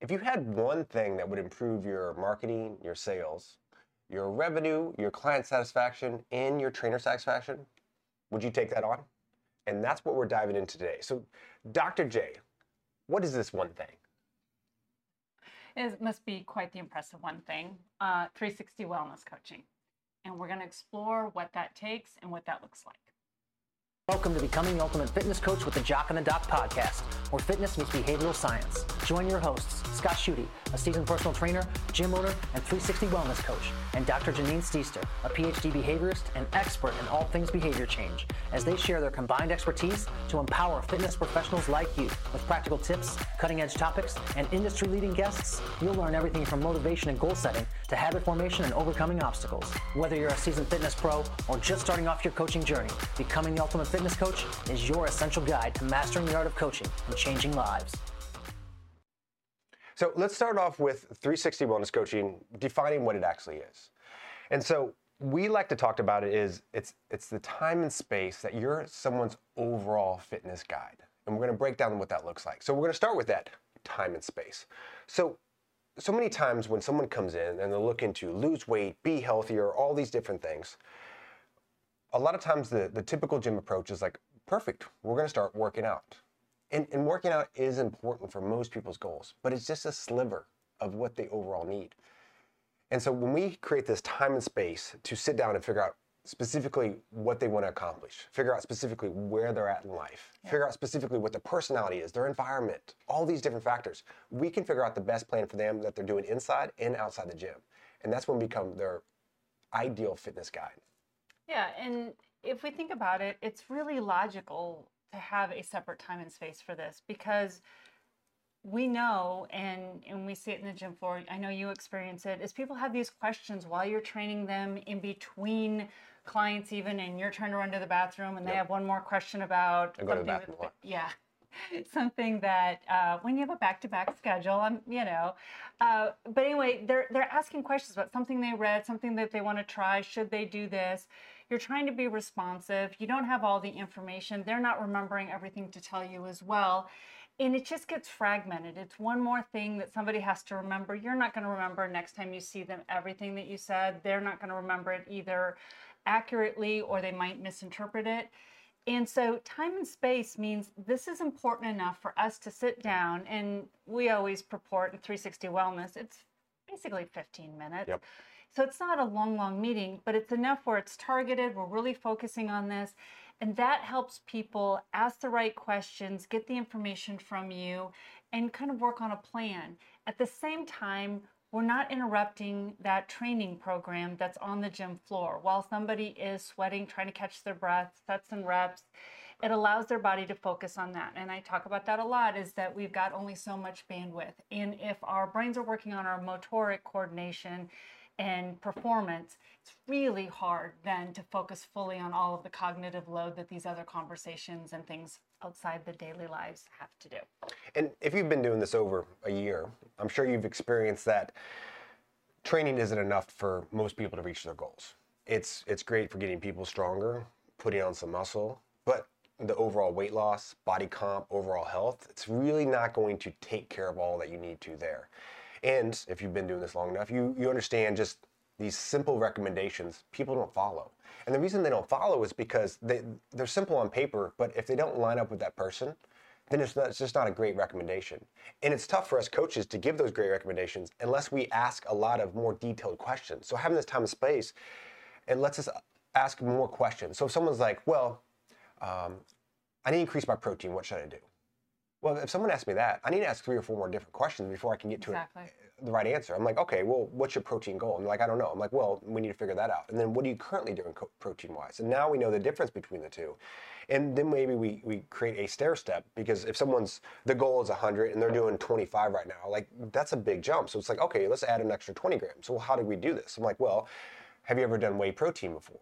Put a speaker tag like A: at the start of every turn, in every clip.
A: If you had one thing that would improve your marketing, your sales, your revenue, your client satisfaction, and your trainer satisfaction, would you take that on? And that's what we're diving into today. So, Dr. J, what is this one thing?
B: It must be quite the impressive one thing uh, 360 wellness coaching. And we're going to explore what that takes and what that looks like.
C: Welcome to Becoming the Ultimate Fitness Coach with the Jock and the Doc podcast, where fitness meets behavioral science. Join your hosts, Scott Schutte, a seasoned personal trainer, gym owner, and 360 wellness coach, and Dr. Janine Steester, a PhD behaviorist and expert in all things behavior change, as they share their combined expertise to empower fitness professionals like you with practical tips, cutting edge topics, and industry leading guests. You'll learn everything from motivation and goal setting to habit formation and overcoming obstacles. Whether you're a seasoned fitness pro or just starting off your coaching journey, Becoming the Ultimate Fitness Coach is your essential guide to mastering the art of coaching and changing lives.
A: So let's start off with 360 Wellness Coaching, defining what it actually is. And so we like to talk about it is it's it's the time and space that you're someone's overall fitness guide. And we're going to break down what that looks like. So we're going to start with that time and space. So so many times when someone comes in and they're looking to lose weight, be healthier, all these different things, a lot of times the, the typical gym approach is like, perfect, we're to start working out. And, and working out is important for most people's goals, but it's just a sliver of what they overall need. And so when we create this time and space to sit down and figure out specifically what they want to accomplish, figure out specifically where they're at in life, yeah. figure out specifically what their personality is, their environment, all these different factors, we can figure out the best plan for them that they're doing inside and outside the gym. And that's when we become their ideal fitness guide.
B: Yeah, and if we think about it, it's really logical to have a separate time and space for this because we know and and we see it in the gym floor i know you experience it is people have these questions while you're training them in between clients even and you're trying to run to the bathroom and yep. they have one more question about
A: I go to the bathroom with,
B: yeah something that uh, when you have a back-to-back schedule i'm you know uh, but anyway they're they're asking questions about something they read something that they want to try should they do this you're trying to be responsive. You don't have all the information. They're not remembering everything to tell you as well. And it just gets fragmented. It's one more thing that somebody has to remember. You're not going to remember next time you see them everything that you said. They're not going to remember it either accurately or they might misinterpret it. And so, time and space means this is important enough for us to sit down, and we always purport in 360 Wellness, it's basically 15 minutes.
A: Yep.
B: So it's not a long, long meeting, but it's enough where it's targeted. We're really focusing on this. And that helps people ask the right questions, get the information from you, and kind of work on a plan. At the same time, we're not interrupting that training program that's on the gym floor. While somebody is sweating, trying to catch their breath, sets and reps, it allows their body to focus on that. And I talk about that a lot is that we've got only so much bandwidth. And if our brains are working on our motoric coordination, and performance, it's really hard then to focus fully on all of the cognitive load that these other conversations and things outside the daily lives have to do.
A: And if you've been doing this over a year, I'm sure you've experienced that training isn't enough for most people to reach their goals. It's it's great for getting people stronger, putting on some muscle, but the overall weight loss, body comp, overall health, it's really not going to take care of all that you need to there. And if you've been doing this long enough, you, you understand just these simple recommendations people don't follow. And the reason they don't follow is because they, they're simple on paper, but if they don't line up with that person, then it's, not, it's just not a great recommendation. And it's tough for us coaches to give those great recommendations unless we ask a lot of more detailed questions. So having this time and space, it lets us ask more questions. So if someone's like, well, um, I need to increase my protein, what should I do? Well, if someone asks me that, I need to ask three or four more different questions before I can get to exactly. a, the right answer. I'm like, okay, well, what's your protein goal? I'm like, I don't know. I'm like, well, we need to figure that out. And then what are you currently doing co- protein wise? And now we know the difference between the two. And then maybe we, we create a stair step because if someone's, the goal is 100 and they're doing 25 right now, like that's a big jump. So it's like, okay, let's add an extra 20 grams. So how do we do this? I'm like, well, have you ever done whey protein before?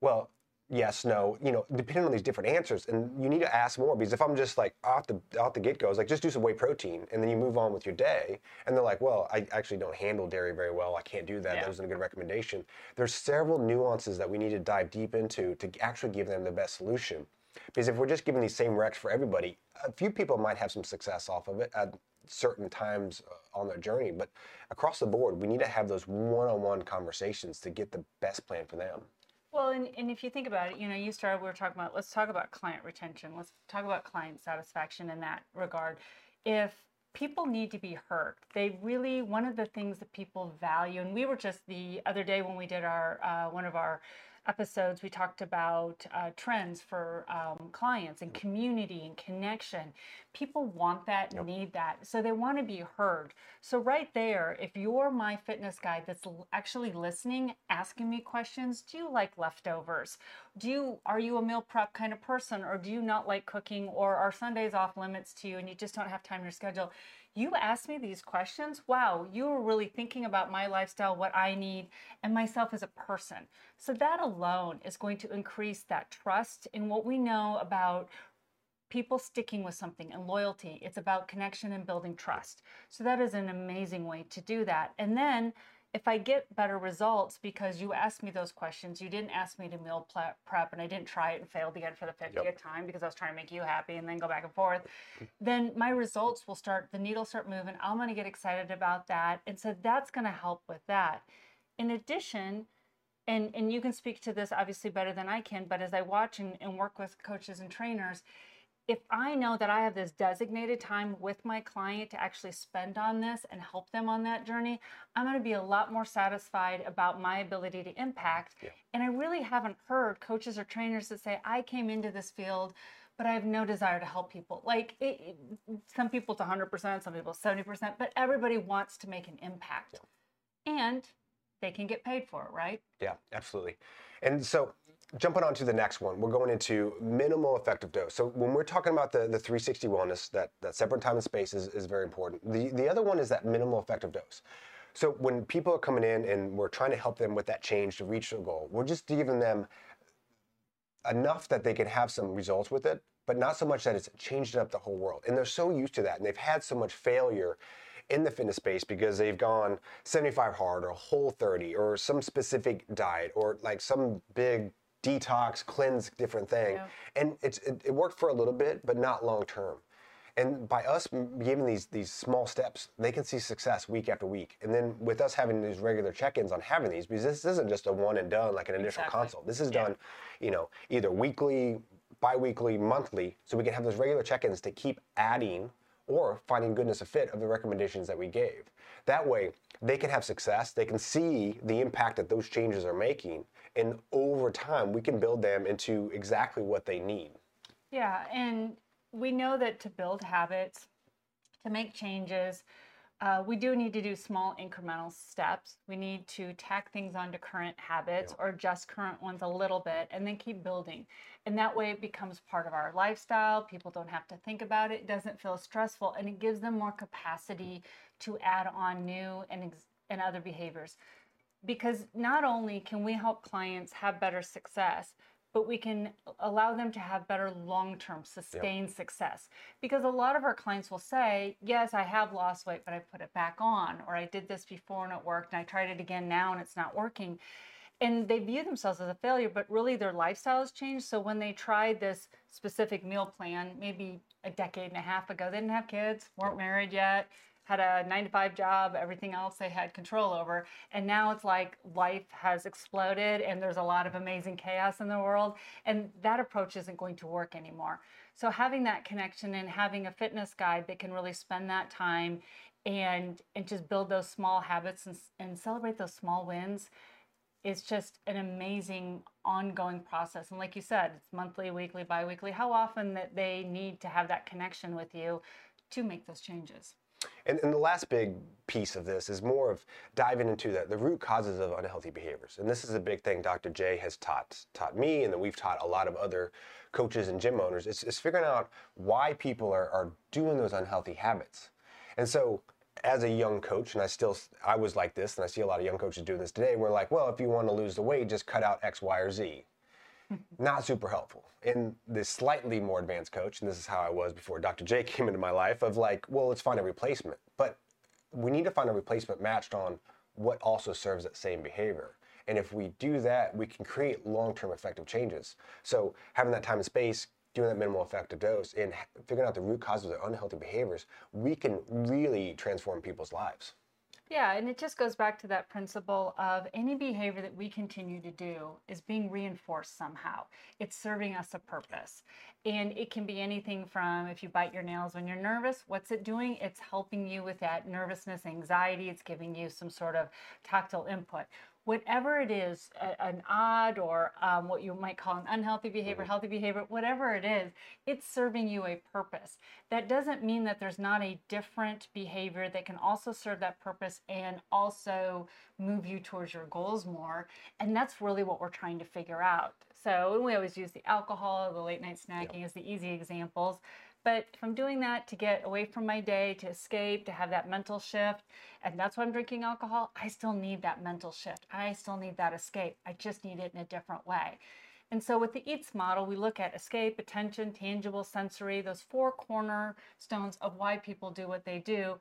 A: Well, yes, no, you know, depending on these different answers, and you need to ask more because if I'm just like off the off the get go, it's like just do some whey protein, and then you move on with your day, and they're like, well, I actually don't handle dairy very well, I can't do that. Yeah. That wasn't a good recommendation. There's several nuances that we need to dive deep into to actually give them the best solution. Because if we're just giving these same recs for everybody, a few people might have some success off of it at certain times uh, on their journey. But across the board, we need to have those one-on-one conversations to get the best plan for them.
B: Well, and, and if you think about it, you know, you started, we were talking about, let's talk about client retention. Let's talk about client satisfaction in that regard. If people need to be heard, they really, one of the things that people value, and we were just the other day when we did our, uh, one of our episodes, we talked about uh, trends for um, clients and community and connection. People want that, yep. need that, so they want to be heard. So right there, if you're my fitness guide that's actually listening, asking me questions, do you like leftovers? Do you are you a meal prep kind of person, or do you not like cooking, or are Sundays off limits to you and you just don't have time in your schedule? You asked me these questions. Wow, you were really thinking about my lifestyle, what I need, and myself as a person. So, that alone is going to increase that trust in what we know about people sticking with something and loyalty. It's about connection and building trust. So, that is an amazing way to do that. And then if I get better results because you asked me those questions, you didn't ask me to meal prep and I didn't try it and failed again for the 50th yep. time because I was trying to make you happy and then go back and forth, then my results will start, the needle start moving. I'm going to get excited about that. And so that's going to help with that. In addition, and, and you can speak to this obviously better than I can, but as I watch and, and work with coaches and trainers, if I know that I have this designated time with my client to actually spend on this and help them on that journey, I'm going to be a lot more satisfied about my ability to impact. Yeah. And I really haven't heard coaches or trainers that say, I came into this field, but I have no desire to help people. Like it, it, some people it's 100%, some people 70%, but everybody wants to make an impact. Yeah. And they can get paid for it, right?
A: Yeah, absolutely. And so jumping on to the next one, we're going into minimal effective dose. So when we're talking about the, the 360 wellness, that, that separate time and space is, is very important. The, the other one is that minimal effective dose. So when people are coming in and we're trying to help them with that change to reach their goal, we're just giving them enough that they can have some results with it, but not so much that it's changed up the whole world. And they're so used to that and they've had so much failure in the fitness space because they've gone 75 hard or whole 30 or some specific diet or like some big detox, cleanse, different thing. Yeah. And it's it, it, worked for a little bit, but not long term. And by us giving these these small steps, they can see success week after week. And then with us having these regular check-ins on having these, because this isn't just a one and done like an initial exactly. consult. This is yeah. done, you know, either weekly, bi-weekly, monthly, so we can have those regular check-ins to keep adding or finding goodness of fit of the recommendations that we gave. That way, they can have success, they can see the impact that those changes are making, and over time, we can build them into exactly what they need.
B: Yeah, and we know that to build habits, to make changes, uh, we do need to do small incremental steps. We need to tack things onto current habits yeah. or adjust current ones a little bit and then keep building. And that way it becomes part of our lifestyle. People don't have to think about it. It doesn't feel stressful and it gives them more capacity to add on new and, ex- and other behaviors. Because not only can we help clients have better success, but we can allow them to have better long term sustained yep. success. Because a lot of our clients will say, Yes, I have lost weight, but I put it back on, or I did this before and it worked, and I tried it again now and it's not working. And they view themselves as a failure, but really their lifestyle has changed. So when they tried this specific meal plan, maybe a decade and a half ago, they didn't have kids, weren't married yet, had a nine to five job, everything else they had control over. And now it's like life has exploded and there's a lot of amazing chaos in the world. And that approach isn't going to work anymore. So having that connection and having a fitness guide that can really spend that time and and just build those small habits and, and celebrate those small wins is just an amazing ongoing process. And like you said, it's monthly, weekly, biweekly, how often that they need to have that connection with you to make those changes.
A: And, and, the last big piece of this is more of diving into the, root causes of unhealthy behaviors. And this is a big thing Dr. J has taught taught me and that we've taught a lot of other coaches and gym owners is, is figuring out why people are, are doing those unhealthy habits. And so as a young coach, and I still I was like this, and I see a lot of young coaches doing this today, we're like, well, if you want to lose the weight, just cut out X, Y, or Z. Not super helpful in the slightly more advanced coach, and this is how I was before Dr. J came into my life, of like, well, let's find a replacement. But we need to find a replacement matched on what also serves that same behavior. And if we do that, we can create long term effective changes. So having that time and space, doing that minimal effective dose and figuring out the root cause of their unhealthy behaviors, we can really transform people's lives.
B: Yeah, and it just goes back to that principle of any behavior that we continue to do is being reinforced somehow. It's serving us a purpose. And it can be anything from if you bite your nails when you're nervous, what's it doing? It's helping you with that nervousness, anxiety. It's giving you some sort of tactile input whatever it is, a, an odd or um, what you might call an unhealthy behavior, mm-hmm. healthy behavior, whatever it is, it's serving you a purpose. That doesn't mean that there's not a different behavior that can also serve that purpose and also move you towards your goals more. And that's really what we're trying to figure out. So we always use the alcohol, the late night snacking as the easy examples. But if I'm doing that to get away from my day, to escape, to have that mental shift, and that's why I'm drinking alcohol, I still need that mental shift. I still need that escape. I just need it in a different way. And so with the EATS model, we look at escape, attention, tangible, sensory, those four cornerstones of why people do what they do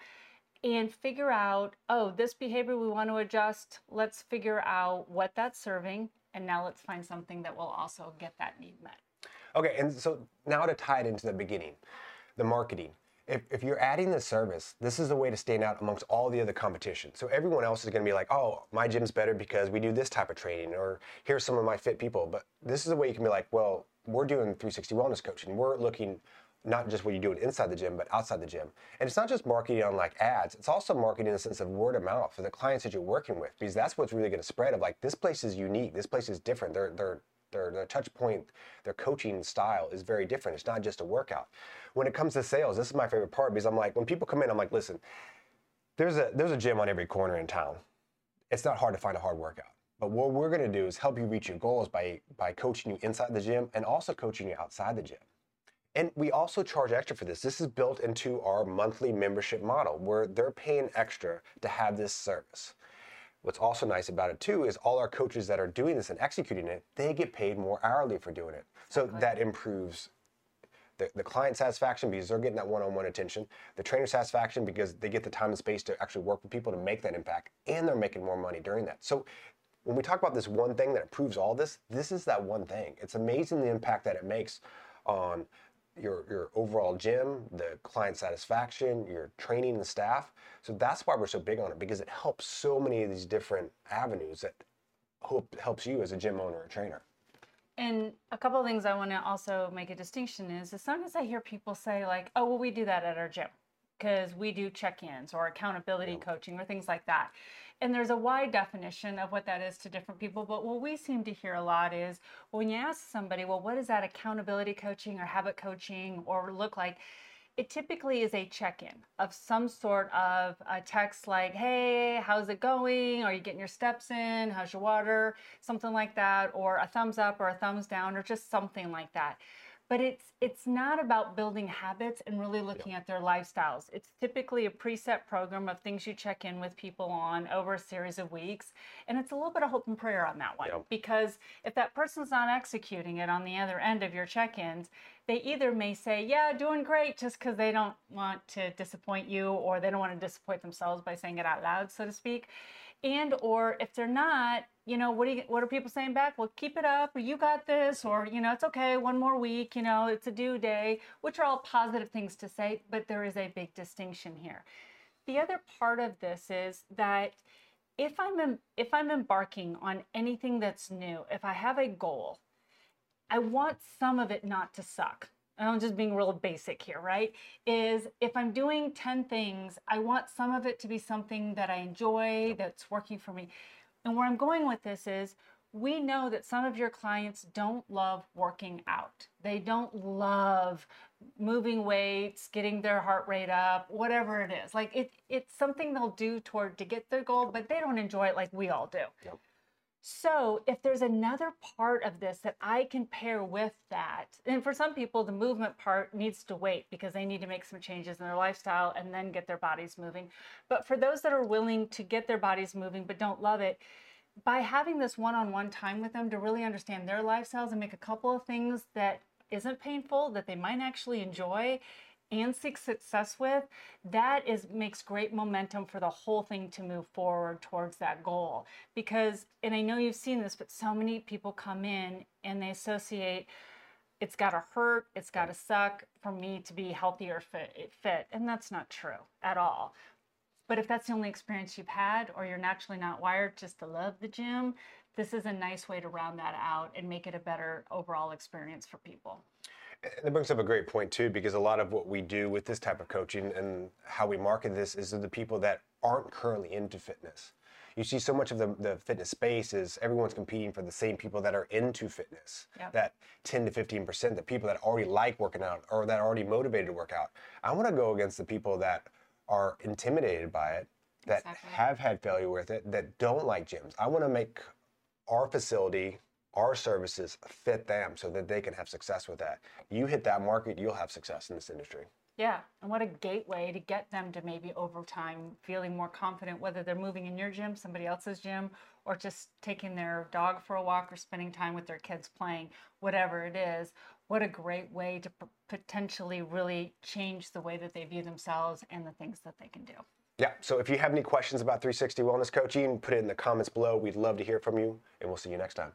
B: and figure out, oh, this behavior we want to adjust. Let's figure out what that's serving. And now let's find something that will also get that need met.
A: Okay, and so now to tie it into the beginning, the marketing. If, if you're adding this service, this is a way to stand out amongst all the other competition. So everyone else is going to be like, oh, my gym's better because we do this type of training, or here's some of my fit people. But this is a way you can be like, well, we're doing 360 wellness coaching. We're looking not just what you're doing inside the gym, but outside the gym. And it's not just marketing on like ads, it's also marketing in the sense of word of mouth for the clients that you're working with, because that's what's really going to spread of like, this place is unique, this place is different. They're, they're their, their touch point, their coaching style is very different. It's not just a workout. When it comes to sales, this is my favorite part because I'm like, when people come in, I'm like, listen, there's a there's a gym on every corner in town. It's not hard to find a hard workout. But what we're going to do is help you reach your goals by by coaching you inside the gym and also coaching you outside the gym. And we also charge extra for this. This is built into our monthly membership model where they're paying extra to have this service. What's also nice about it too is all our coaches that are doing this and executing it, they get paid more hourly for doing it. So that improves the, the client satisfaction because they're getting that one-on-one attention, the trainer satisfaction because they get the time and space to actually work with people to make that impact, and they're making more money during that. So when we talk about this one thing that improves all this, this is that one thing. It's amazing the impact that it makes on your, your overall gym, the client satisfaction, your training and staff. So that's why we're so big on it because it helps so many of these different avenues that hope helps you as a gym owner or trainer.
B: And a couple of things I want to also make a distinction is as soon as I hear people say like, "Oh, well, we do that at our gym," because we do check-ins or accountability yeah. coaching or things like that and there's a wide definition of what that is to different people. But what we seem to hear a lot is when you ask somebody, well, what does that accountability coaching or habit coaching or look like? It typically is a check in of some sort of a text like, hey, how's it going? Are you getting your steps in? How's your water? Something like that, or a thumbs up or a thumbs down, or just something like that but it's it's not about building habits and really looking at their lifestyles. It's typically a preset program of things you check in with people on over a series of weeks and it's a little bit of hope and prayer on that one because if that person's not executing it on the other end of your check-ins they either may say yeah doing great just because they don't want to disappoint you or they don't want to disappoint themselves by saying it out loud so to speak and or if they're not you know what are you, what are people saying back? Well keep it up. Or you got this or you know it's okay. One more week you know it's a due day which are all positive things to say but there is a big distinction here. The other part of this is that if i'm if i'm embarking on anything that's new if i have a goal i want some of it not to suck I'm just being real basic here, right? Is if I'm doing 10 things, I want some of it to be something that I enjoy, that's working for me. And where I'm going with this is we know that some of your clients don't love working out. They don't love moving weights, getting their heart rate up, whatever it is. Like it, it's something they'll do toward to get their goal, but they don't enjoy it like we all do. Yep. So, if there's another part of this that I can pair with that, and for some people, the movement part needs to wait because they need to make some changes in their lifestyle and then get their bodies moving. But for those that are willing to get their bodies moving but don't love it, by having this one on one time with them to really understand their lifestyles and make a couple of things that isn't painful, that they might actually enjoy, and seek success with, that is makes great momentum for the whole thing to move forward towards that goal. Because, and I know you've seen this, but so many people come in and they associate it's got to hurt, it's got to suck for me to be healthy or fit, fit. And that's not true at all. But if that's the only experience you've had, or you're naturally not wired just to love the gym, this is a nice way to round that out and make it a better overall experience for people.
A: And that brings up a great point too, because a lot of what we do with this type of coaching and how we market this is to the people that aren't currently into fitness. You see so much of the, the fitness space is everyone's competing for the same people that are into fitness.
B: Yep.
A: That 10 to 15%, the people that already like working out or that are already motivated to work out. I want to go against the people that are intimidated by it, that
B: Exactly.
A: have had failure with it, that don't like gyms. I want to make our facility, our services fit them so that they can have success with that. You hit that market, you'll have success in this industry.
B: Yeah, and what a gateway to get them to maybe over time feeling more confident, whether they're moving in your gym, somebody else's gym, or just taking their dog for a walk or spending time with their kids playing, whatever it is. What a great way to p- potentially really change the way that they view themselves and the things that they can do.
A: Yeah, so if you have any questions about 360 Wellness Coaching, put it in the comments below. We'd love to hear from you, and we'll see you next time.